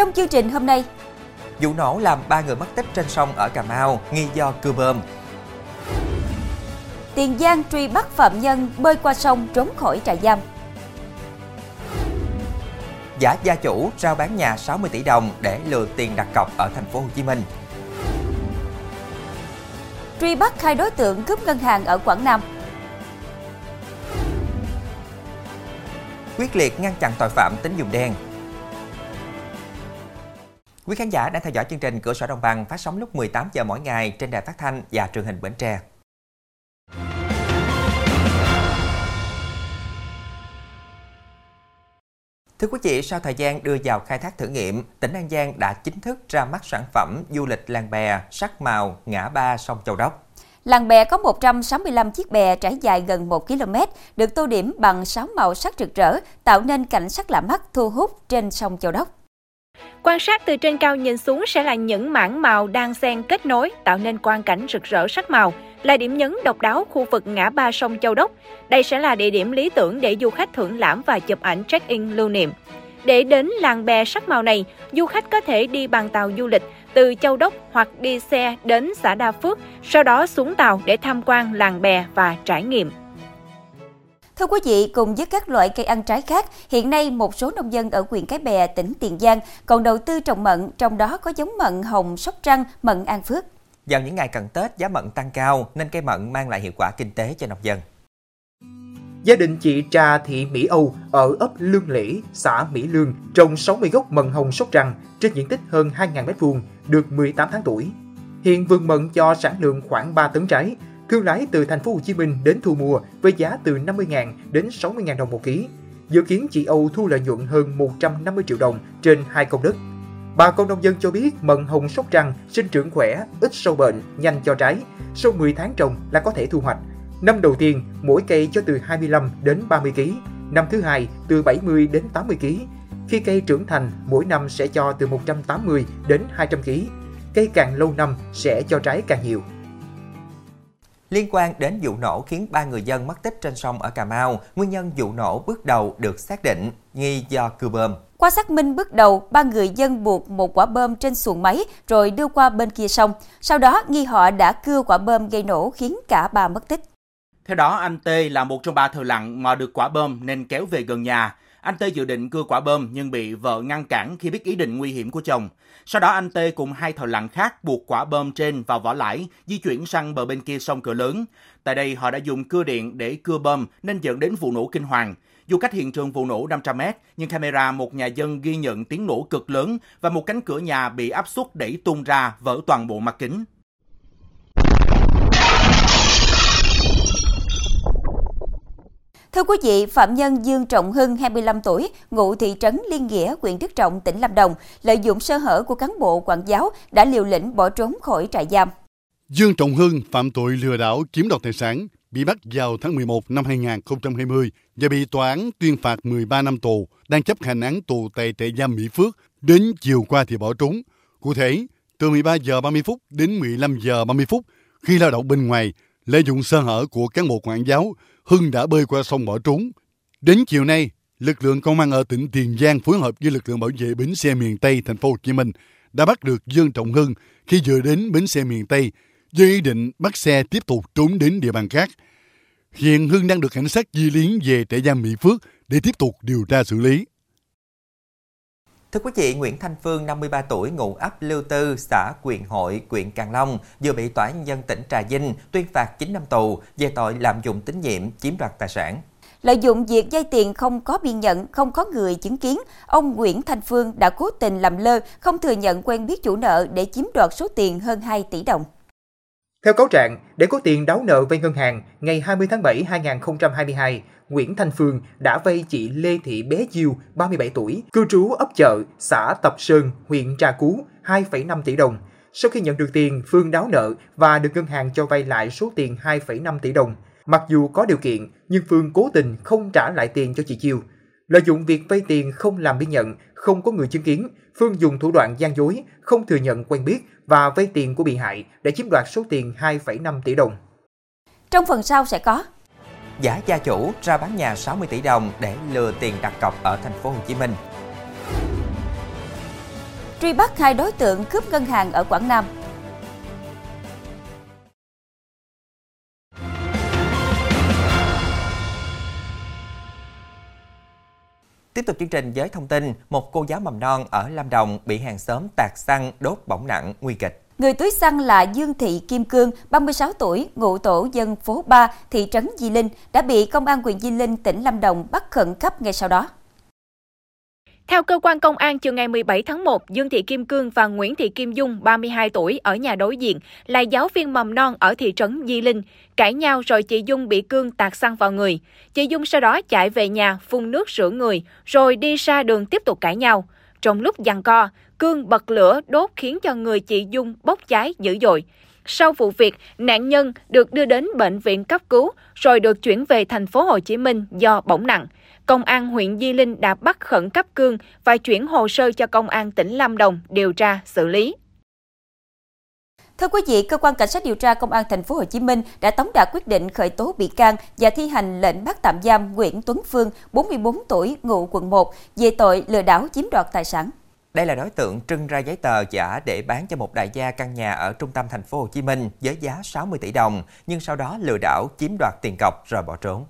Trong chương trình hôm nay, vụ nổ làm ba người mất tích trên sông ở Cà Mau nghi do cưa bơm. Tiền Giang truy bắt phạm nhân bơi qua sông trốn khỏi trại giam. Giả gia chủ rao bán nhà 60 tỷ đồng để lừa tiền đặt cọc ở thành phố Hồ Chí Minh. Truy bắt hai đối tượng cướp ngân hàng ở Quảng Nam. Quyết liệt ngăn chặn tội phạm tín dụng đen. Quý khán giả đang theo dõi chương trình Cửa sổ Đồng bằng phát sóng lúc 18 giờ mỗi ngày trên đài phát thanh và truyền hình Bến Tre. Thưa quý vị, sau thời gian đưa vào khai thác thử nghiệm, tỉnh An Giang đã chính thức ra mắt sản phẩm du lịch làng bè sắc màu ngã ba sông Châu Đốc. Làng bè có 165 chiếc bè trải dài gần 1 km, được tô điểm bằng 6 màu sắc rực rỡ, tạo nên cảnh sắc lạ mắt thu hút trên sông Châu Đốc. Quan sát từ trên cao nhìn xuống sẽ là những mảng màu đang xen kết nối, tạo nên quang cảnh rực rỡ sắc màu, là điểm nhấn độc đáo khu vực ngã ba sông Châu Đốc. Đây sẽ là địa điểm lý tưởng để du khách thưởng lãm và chụp ảnh check-in lưu niệm. Để đến làng bè sắc màu này, du khách có thể đi bằng tàu du lịch từ Châu Đốc hoặc đi xe đến xã Đa Phước, sau đó xuống tàu để tham quan làng bè và trải nghiệm. Thưa quý vị, cùng với các loại cây ăn trái khác, hiện nay một số nông dân ở huyện Cái Bè, tỉnh Tiền Giang còn đầu tư trồng mận, trong đó có giống mận hồng Sóc Trăng, mận An Phước. Vào những ngày cận Tết, giá mận tăng cao nên cây mận mang lại hiệu quả kinh tế cho nông dân. Gia đình chị Trà Thị Mỹ Âu ở ấp Lương Lễ, xã Mỹ Lương trồng 60 gốc mận hồng Sóc Trăng trên diện tích hơn 2.000 m2, được 18 tháng tuổi. Hiện vườn mận cho sản lượng khoảng 3 tấn trái, thương lái từ thành phố Hồ Chí Minh đến thu mua với giá từ 50.000 đến 60.000 đồng một ký. Dự kiến chị Âu thu lợi nhuận hơn 150 triệu đồng trên hai công đất. Bà con nông dân cho biết mận hồng Sóc Trăng sinh trưởng khỏe, ít sâu bệnh, nhanh cho trái. Sau 10 tháng trồng là có thể thu hoạch. Năm đầu tiên, mỗi cây cho từ 25 đến 30 kg. Năm thứ hai, từ 70 đến 80 kg. Khi cây trưởng thành, mỗi năm sẽ cho từ 180 đến 200 kg. Cây càng lâu năm sẽ cho trái càng nhiều. Liên quan đến vụ nổ khiến ba người dân mất tích trên sông ở Cà Mau, nguyên nhân vụ nổ bước đầu được xác định nghi do cưa bơm. Qua xác minh bước đầu, ba người dân buộc một quả bơm trên xuồng máy rồi đưa qua bên kia sông. Sau đó, nghi họ đã cưa quả bơm gây nổ khiến cả ba mất tích. Theo đó, anh T là một trong ba thợ lặn mà được quả bơm nên kéo về gần nhà. Anh Tê dự định cưa quả bơm nhưng bị vợ ngăn cản khi biết ý định nguy hiểm của chồng. Sau đó anh Tê cùng hai thợ lặn khác buộc quả bơm trên vào vỏ lãi, di chuyển sang bờ bên kia sông Cửa Lớn. Tại đây họ đã dùng cưa điện để cưa bơm nên dẫn đến vụ nổ kinh hoàng. Dù cách hiện trường vụ nổ 500 m, nhưng camera một nhà dân ghi nhận tiếng nổ cực lớn và một cánh cửa nhà bị áp suất đẩy tung ra vỡ toàn bộ mặt kính. Thưa quý vị, phạm nhân Dương Trọng Hưng, 25 tuổi, ngụ thị trấn Liên Nghĩa, huyện Đức Trọng, tỉnh Lâm Đồng, lợi dụng sơ hở của cán bộ quản giáo đã liều lĩnh bỏ trốn khỏi trại giam. Dương Trọng Hưng phạm tội lừa đảo chiếm đoạt tài sản, bị bắt vào tháng 11 năm 2020 và bị tòa án tuyên phạt 13 năm tù, đang chấp hành án tù tại trại giam Mỹ Phước. Đến chiều qua thì bỏ trốn. Cụ thể, từ 13 giờ 30 phút đến 15 giờ 30 phút, khi lao động bên ngoài, lợi dụng sơ hở của cán bộ quản giáo, Hưng đã bơi qua sông bỏ trốn. Đến chiều nay, lực lượng công an ở tỉnh Tiền Giang phối hợp với lực lượng bảo vệ bến xe miền Tây thành phố Hồ Chí Minh đã bắt được Dương Trọng Hưng khi vừa đến bến xe miền Tây với ý định bắt xe tiếp tục trốn đến địa bàn khác. Hiện Hưng đang được cảnh sát di lý về trại giam Mỹ Phước để tiếp tục điều tra xử lý. Thưa quý vị, Nguyễn Thanh Phương, 53 tuổi, ngụ ấp Lưu Tư, xã Quyền Hội, huyện Càng Long, vừa bị Tòa nhân dân tỉnh Trà Vinh tuyên phạt 9 năm tù về tội lạm dụng tín nhiệm, chiếm đoạt tài sản. Lợi dụng việc vay tiền không có biên nhận, không có người chứng kiến, ông Nguyễn Thanh Phương đã cố tình làm lơ, không thừa nhận quen biết chủ nợ để chiếm đoạt số tiền hơn 2 tỷ đồng. Theo cáo trạng, để có tiền đáo nợ vay ngân hàng, ngày 20 tháng 7 2022, Nguyễn Thanh Phương đã vay chị Lê Thị Bé Diêu, 37 tuổi, cư trú ấp chợ, xã Tập Sơn, huyện Trà Cú, 2,5 tỷ đồng. Sau khi nhận được tiền, Phương đáo nợ và được ngân hàng cho vay lại số tiền 2,5 tỷ đồng. Mặc dù có điều kiện, nhưng Phương cố tình không trả lại tiền cho chị Chiêu. Lợi dụng việc vay tiền không làm biên nhận, không có người chứng kiến, Phương dùng thủ đoạn gian dối, không thừa nhận quen biết và vay tiền của bị hại để chiếm đoạt số tiền 2,5 tỷ đồng. Trong phần sau sẽ có Giả gia chủ ra bán nhà 60 tỷ đồng để lừa tiền đặt cọc ở thành phố Hồ Chí Minh. truy bắt hai đối tượng cướp ngân hàng ở Quảng Nam. Tiếp tục chương trình với thông tin, một cô giáo mầm non ở Lâm Đồng bị hàng xóm tạt xăng đốt bỏng nặng nguy kịch. Người túi xăng là Dương Thị Kim Cương, 36 tuổi, ngụ tổ dân phố 3, thị trấn Di Linh, đã bị Công an huyện Di Linh, tỉnh Lâm Đồng bắt khẩn cấp ngay sau đó. Theo cơ quan công an, chiều ngày 17 tháng 1, Dương Thị Kim Cương và Nguyễn Thị Kim Dung, 32 tuổi, ở nhà đối diện, là giáo viên mầm non ở thị trấn Di Linh. Cãi nhau rồi chị Dung bị Cương tạt xăng vào người. Chị Dung sau đó chạy về nhà, phun nước rửa người, rồi đi ra đường tiếp tục cãi nhau. Trong lúc giằng co, Cương bật lửa đốt khiến cho người chị Dung bốc cháy dữ dội. Sau vụ việc, nạn nhân được đưa đến bệnh viện cấp cứu rồi được chuyển về thành phố Hồ Chí Minh do bỏng nặng. Công an huyện Di Linh đã bắt khẩn cấp Cương và chuyển hồ sơ cho Công an tỉnh Lâm Đồng điều tra xử lý. Thưa quý vị, cơ quan cảnh sát điều tra công an thành phố Hồ Chí Minh đã tống đạt quyết định khởi tố bị can và thi hành lệnh bắt tạm giam Nguyễn Tuấn Phương, 44 tuổi, ngụ quận 1 về tội lừa đảo chiếm đoạt tài sản. Đây là đối tượng trưng ra giấy tờ giả để bán cho một đại gia căn nhà ở trung tâm thành phố Hồ Chí Minh với giá 60 tỷ đồng, nhưng sau đó lừa đảo chiếm đoạt tiền cọc rồi bỏ trốn.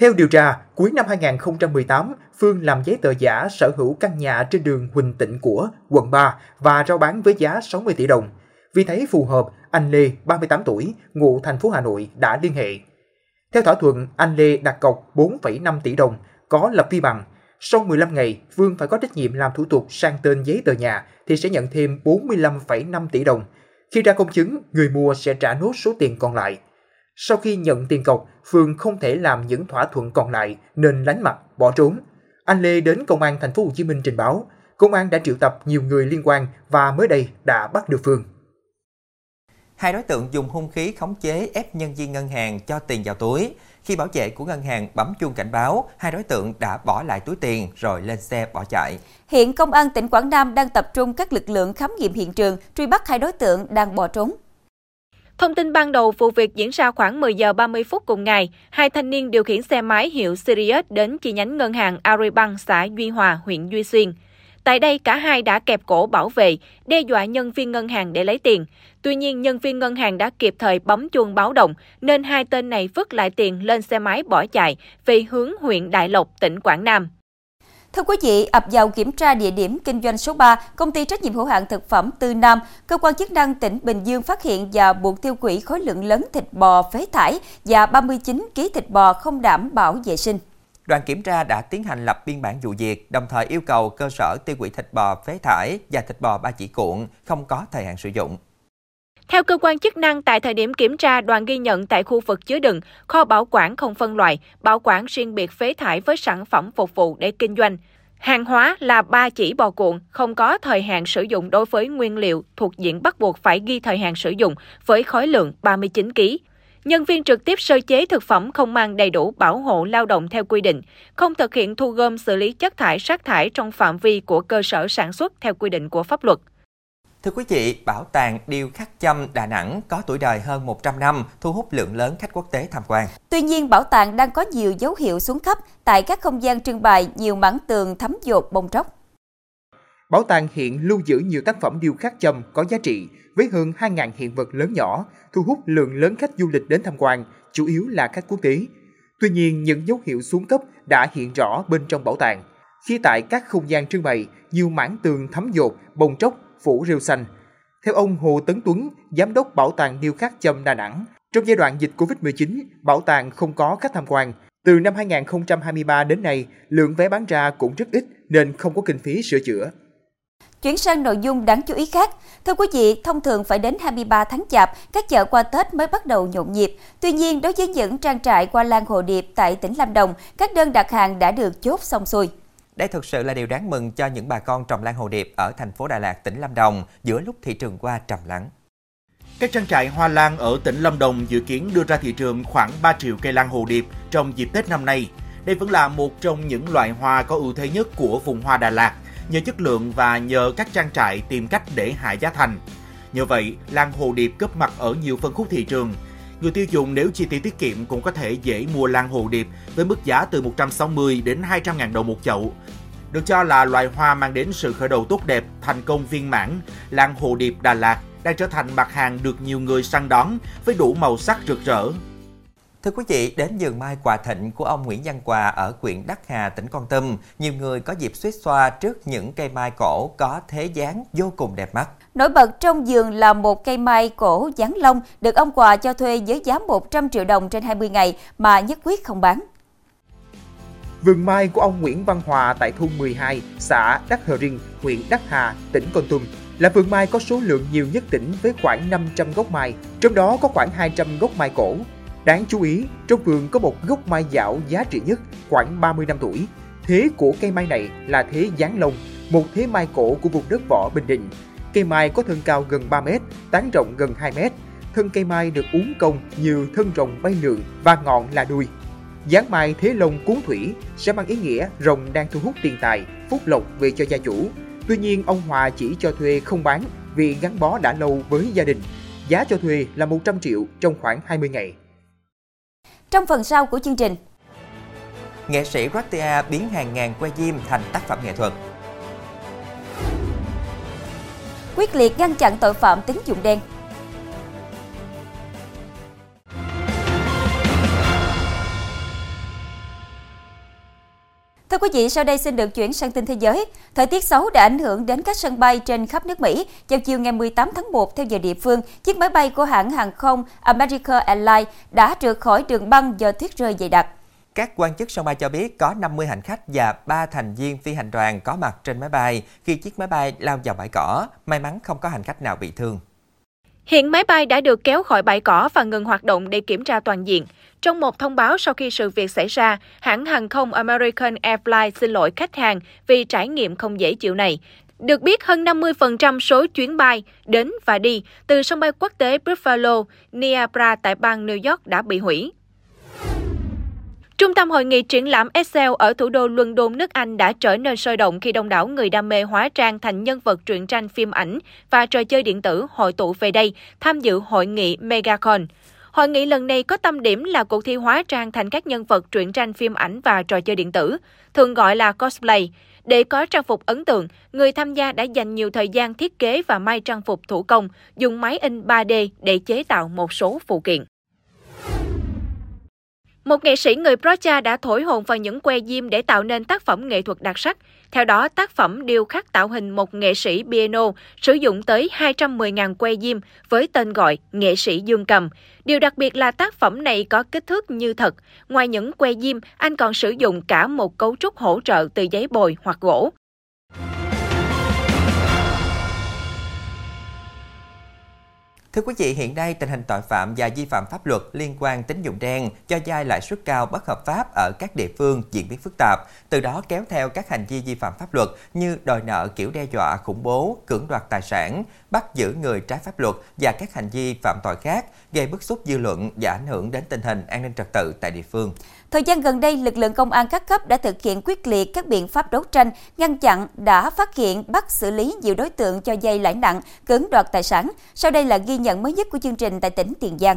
Theo điều tra, cuối năm 2018, Phương làm giấy tờ giả sở hữu căn nhà trên đường Huỳnh Tịnh của quận 3 và rao bán với giá 60 tỷ đồng. Vì thấy phù hợp, anh Lê, 38 tuổi, ngụ thành phố Hà Nội đã liên hệ. Theo thỏa thuận, anh Lê đặt cọc 4,5 tỷ đồng, có lập vi bằng. Sau 15 ngày, Phương phải có trách nhiệm làm thủ tục sang tên giấy tờ nhà thì sẽ nhận thêm 45,5 tỷ đồng. Khi ra công chứng, người mua sẽ trả nốt số tiền còn lại. Sau khi nhận tiền cọc, Phương không thể làm những thỏa thuận còn lại nên lánh mặt, bỏ trốn. Anh Lê đến công an thành phố Hồ Chí Minh trình báo. Công an đã triệu tập nhiều người liên quan và mới đây đã bắt được Phương. Hai đối tượng dùng hung khí khống chế ép nhân viên ngân hàng cho tiền vào túi. Khi bảo vệ của ngân hàng bấm chuông cảnh báo, hai đối tượng đã bỏ lại túi tiền rồi lên xe bỏ chạy. Hiện Công an tỉnh Quảng Nam đang tập trung các lực lượng khám nghiệm hiện trường, truy bắt hai đối tượng đang bỏ trốn. Thông tin ban đầu vụ việc diễn ra khoảng 10 giờ 30 phút cùng ngày, hai thanh niên điều khiển xe máy hiệu Sirius đến chi nhánh ngân hàng Agribank xã Duy Hòa, huyện Duy Xuyên. Tại đây, cả hai đã kẹp cổ bảo vệ, đe dọa nhân viên ngân hàng để lấy tiền. Tuy nhiên, nhân viên ngân hàng đã kịp thời bấm chuông báo động, nên hai tên này vứt lại tiền lên xe máy bỏ chạy về hướng huyện Đại Lộc, tỉnh Quảng Nam. Thưa quý vị, ập vào kiểm tra địa điểm kinh doanh số 3, công ty trách nhiệm hữu hạn thực phẩm Tư Nam, cơ quan chức năng tỉnh Bình Dương phát hiện và buộc tiêu hủy khối lượng lớn thịt bò phế thải và 39 kg thịt bò không đảm bảo vệ sinh. Đoàn kiểm tra đã tiến hành lập biên bản vụ việc, đồng thời yêu cầu cơ sở tiêu hủy thịt bò phế thải và thịt bò ba chỉ cuộn không có thời hạn sử dụng. Theo cơ quan chức năng, tại thời điểm kiểm tra, đoàn ghi nhận tại khu vực chứa đựng, kho bảo quản không phân loại, bảo quản riêng biệt phế thải với sản phẩm phục vụ để kinh doanh. Hàng hóa là ba chỉ bò cuộn, không có thời hạn sử dụng đối với nguyên liệu thuộc diện bắt buộc phải ghi thời hạn sử dụng với khối lượng 39 kg. Nhân viên trực tiếp sơ chế thực phẩm không mang đầy đủ bảo hộ lao động theo quy định, không thực hiện thu gom xử lý chất thải rác thải trong phạm vi của cơ sở sản xuất theo quy định của pháp luật. Thưa quý vị, Bảo tàng Điêu Khắc Châm Đà Nẵng có tuổi đời hơn 100 năm, thu hút lượng lớn khách quốc tế tham quan. Tuy nhiên, bảo tàng đang có nhiều dấu hiệu xuống cấp tại các không gian trưng bày nhiều mảng tường thấm dột bông tróc. Bảo tàng hiện lưu giữ nhiều tác phẩm điêu khắc châm có giá trị với hơn 2.000 hiện vật lớn nhỏ, thu hút lượng lớn khách du lịch đến tham quan, chủ yếu là khách quốc tế. Tuy nhiên, những dấu hiệu xuống cấp đã hiện rõ bên trong bảo tàng. Khi tại các không gian trưng bày, nhiều mảng tường thấm dột, bông tróc phủ rêu xanh. Theo ông Hồ Tấn Tuấn, Giám đốc Bảo tàng Điêu khắc Châm Đà Nẵng, trong giai đoạn dịch Covid-19, bảo tàng không có khách tham quan. Từ năm 2023 đến nay, lượng vé bán ra cũng rất ít nên không có kinh phí sửa chữa. Chuyển sang nội dung đáng chú ý khác. Thưa quý vị, thông thường phải đến 23 tháng Chạp, các chợ qua Tết mới bắt đầu nhộn nhịp. Tuy nhiên, đối với những trang trại qua Lan Hồ Điệp tại tỉnh Lâm Đồng, các đơn đặt hàng đã được chốt xong xuôi. Đây thực sự là điều đáng mừng cho những bà con trồng lan hồ điệp ở thành phố Đà Lạt, tỉnh Lâm Đồng giữa lúc thị trường qua trầm lắng. Các trang trại hoa lan ở tỉnh Lâm Đồng dự kiến đưa ra thị trường khoảng 3 triệu cây lan hồ điệp trong dịp Tết năm nay. Đây vẫn là một trong những loại hoa có ưu thế nhất của vùng hoa Đà Lạt, nhờ chất lượng và nhờ các trang trại tìm cách để hạ giá thành. Nhờ vậy, lan hồ điệp cấp mặt ở nhiều phân khúc thị trường, người tiêu dùng nếu chi tiêu tiết kiệm cũng có thể dễ mua lan hồ điệp với mức giá từ 160 đến 200 ngàn đồng một chậu. được cho là loài hoa mang đến sự khởi đầu tốt đẹp, thành công viên mãn, lan hồ điệp Đà Lạt đang trở thành mặt hàng được nhiều người săn đón với đủ màu sắc rực rỡ. Thưa quý vị, đến vườn mai quà thịnh của ông Nguyễn Văn Quà ở huyện Đắc Hà, tỉnh Con Tum, nhiều người có dịp suýt xoa trước những cây mai cổ có thế dáng vô cùng đẹp mắt. Nổi bật trong vườn là một cây mai cổ dáng lông được ông Quà cho thuê với giá 100 triệu đồng trên 20 ngày mà nhất quyết không bán. Vườn mai của ông Nguyễn Văn Hòa tại thôn 12, xã Đắc Hờ Rinh, huyện Đắc Hà, tỉnh Con Tum là vườn mai có số lượng nhiều nhất tỉnh với khoảng 500 gốc mai, trong đó có khoảng 200 gốc mai cổ. Đáng chú ý, trong vườn có một gốc mai dạo giá trị nhất, khoảng 30 năm tuổi. Thế của cây mai này là thế giáng lông, một thế mai cổ của vùng đất võ Bình Định. Cây mai có thân cao gần 3 mét, tán rộng gần 2 mét. Thân cây mai được uốn cong như thân rồng bay lượn và ngọn là đuôi. Giáng mai thế lông cuốn thủy sẽ mang ý nghĩa rồng đang thu hút tiền tài, phúc lộc về cho gia chủ. Tuy nhiên, ông Hòa chỉ cho thuê không bán vì gắn bó đã lâu với gia đình. Giá cho thuê là 100 triệu trong khoảng 20 ngày. Trong phần sau của chương trình, Nghệ sĩ Ratia biến hàng ngàn que diêm thành tác phẩm nghệ thuật. quyết liệt ngăn chặn tội phạm tín dụng đen. Thưa quý vị, sau đây xin được chuyển sang tin thế giới. Thời tiết xấu đã ảnh hưởng đến các sân bay trên khắp nước Mỹ. Vào chiều ngày 18 tháng 1 theo giờ địa phương, chiếc máy bay của hãng hàng không American Airlines đã trượt khỏi đường băng do tuyết rơi dày đặc. Các quan chức sân bay cho biết có 50 hành khách và 3 thành viên phi hành đoàn có mặt trên máy bay khi chiếc máy bay lao vào bãi cỏ. May mắn không có hành khách nào bị thương. Hiện máy bay đã được kéo khỏi bãi cỏ và ngừng hoạt động để kiểm tra toàn diện. Trong một thông báo sau khi sự việc xảy ra, hãng hàng không American Airlines xin lỗi khách hàng vì trải nghiệm không dễ chịu này. Được biết, hơn 50% số chuyến bay đến và đi từ sân bay quốc tế Buffalo, Niagara tại bang New York đã bị hủy. Trung tâm hội nghị triển lãm Excel ở thủ đô London, nước Anh đã trở nên sôi động khi đông đảo người đam mê hóa trang thành nhân vật truyện tranh phim ảnh và trò chơi điện tử hội tụ về đây tham dự hội nghị Megacon. Hội nghị lần này có tâm điểm là cuộc thi hóa trang thành các nhân vật truyện tranh phim ảnh và trò chơi điện tử, thường gọi là cosplay. Để có trang phục ấn tượng, người tham gia đã dành nhiều thời gian thiết kế và may trang phục thủ công, dùng máy in 3D để chế tạo một số phụ kiện. Một nghệ sĩ người Procha đã thổi hồn vào những que diêm để tạo nên tác phẩm nghệ thuật đặc sắc. Theo đó, tác phẩm điêu khắc tạo hình một nghệ sĩ piano sử dụng tới 210.000 que diêm với tên gọi Nghệ sĩ Dương Cầm. Điều đặc biệt là tác phẩm này có kích thước như thật. Ngoài những que diêm, anh còn sử dụng cả một cấu trúc hỗ trợ từ giấy bồi hoặc gỗ. Thưa quý vị, hiện nay tình hình tội phạm và vi phạm pháp luật liên quan tín dụng đen cho vay lãi suất cao bất hợp pháp ở các địa phương diễn biến phức tạp, từ đó kéo theo các hành vi vi phạm pháp luật như đòi nợ kiểu đe dọa, khủng bố, cưỡng đoạt tài sản, bắt giữ người trái pháp luật và các hành vi phạm tội khác gây bức xúc dư luận và ảnh hưởng đến tình hình an ninh trật tự tại địa phương. Thời gian gần đây, lực lượng công an các cấp đã thực hiện quyết liệt các biện pháp đấu tranh, ngăn chặn, đã phát hiện, bắt xử lý nhiều đối tượng cho dây lãi nặng, cưỡng đoạt tài sản. Sau đây là ghi nhận mới nhất của chương trình tại tỉnh Tiền Giang.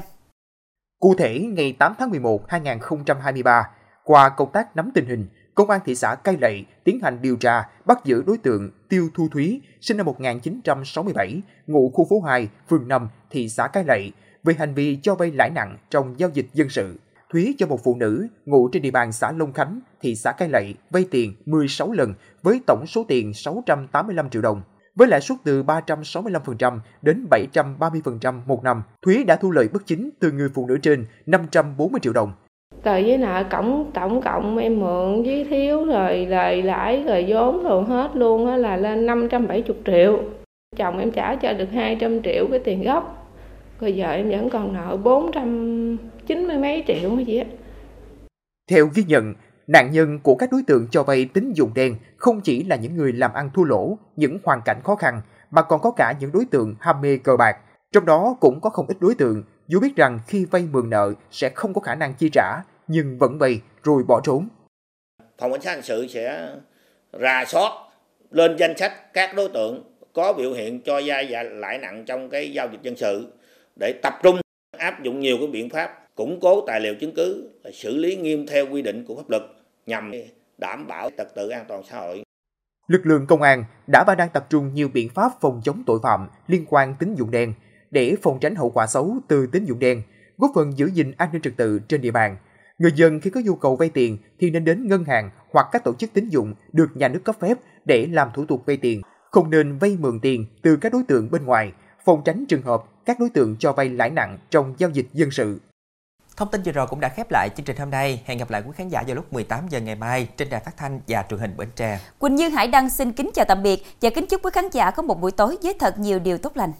Cụ thể, ngày 8 tháng 11 2023, qua công tác nắm tình hình, Công an thị xã Cai Lậy tiến hành điều tra, bắt giữ đối tượng Tiêu Thu Thúy, sinh năm 1967, ngụ khu phố 2, phường 5, thị xã Cai Lậy, về hành vi cho vay lãi nặng trong giao dịch dân sự. Thúy cho một phụ nữ ngụ trên địa bàn xã Long Khánh, thị xã Cai Lậy vay tiền 16 lần với tổng số tiền 685 triệu đồng. Với lãi suất từ 365% đến 730% một năm, Thúy đã thu lợi bất chính từ người phụ nữ trên 540 triệu đồng. Tờ giấy nợ tổng tổng cộng em mượn với thiếu rồi lời lãi rồi vốn rồi hết luôn là lên 570 triệu. Chồng em trả cho được 200 triệu cái tiền gốc. Rồi giờ em vẫn còn nợ 490 mấy triệu mới gì á. Theo ghi nhận, nạn nhân của các đối tượng cho vay tín dụng đen không chỉ là những người làm ăn thua lỗ, những hoàn cảnh khó khăn, mà còn có cả những đối tượng ham mê cờ bạc. Trong đó cũng có không ít đối tượng dù biết rằng khi vay mượn nợ sẽ không có khả năng chi trả, nhưng vẫn vay rồi bỏ trốn. Phòng cảnh sát hình sự sẽ rà soát lên danh sách các đối tượng có biểu hiện cho vay và lãi nặng trong cái giao dịch dân sự để tập trung áp dụng nhiều cái biện pháp củng cố tài liệu chứng cứ xử lý nghiêm theo quy định của pháp luật nhằm đảm bảo trật tự an toàn xã hội Lực lượng công an đã và đang tập trung nhiều biện pháp phòng chống tội phạm liên quan tín dụng đen để phòng tránh hậu quả xấu từ tín dụng đen, góp phần giữ gìn an ninh trật tự trên địa bàn. Người dân khi có nhu cầu vay tiền thì nên đến ngân hàng hoặc các tổ chức tín dụng được nhà nước cấp phép để làm thủ tục vay tiền, không nên vay mượn tiền từ các đối tượng bên ngoài, phòng tránh trường hợp các đối tượng cho vay lãi nặng trong giao dịch dân sự. Thông tin vừa rồi cũng đã khép lại chương trình hôm nay. Hẹn gặp lại quý khán giả vào lúc 18 giờ ngày mai trên đài phát thanh và truyền hình Bến Tre. Quỳnh Như Hải Đăng xin kính chào tạm biệt và kính chúc quý khán giả có một buổi tối với thật nhiều điều tốt lành.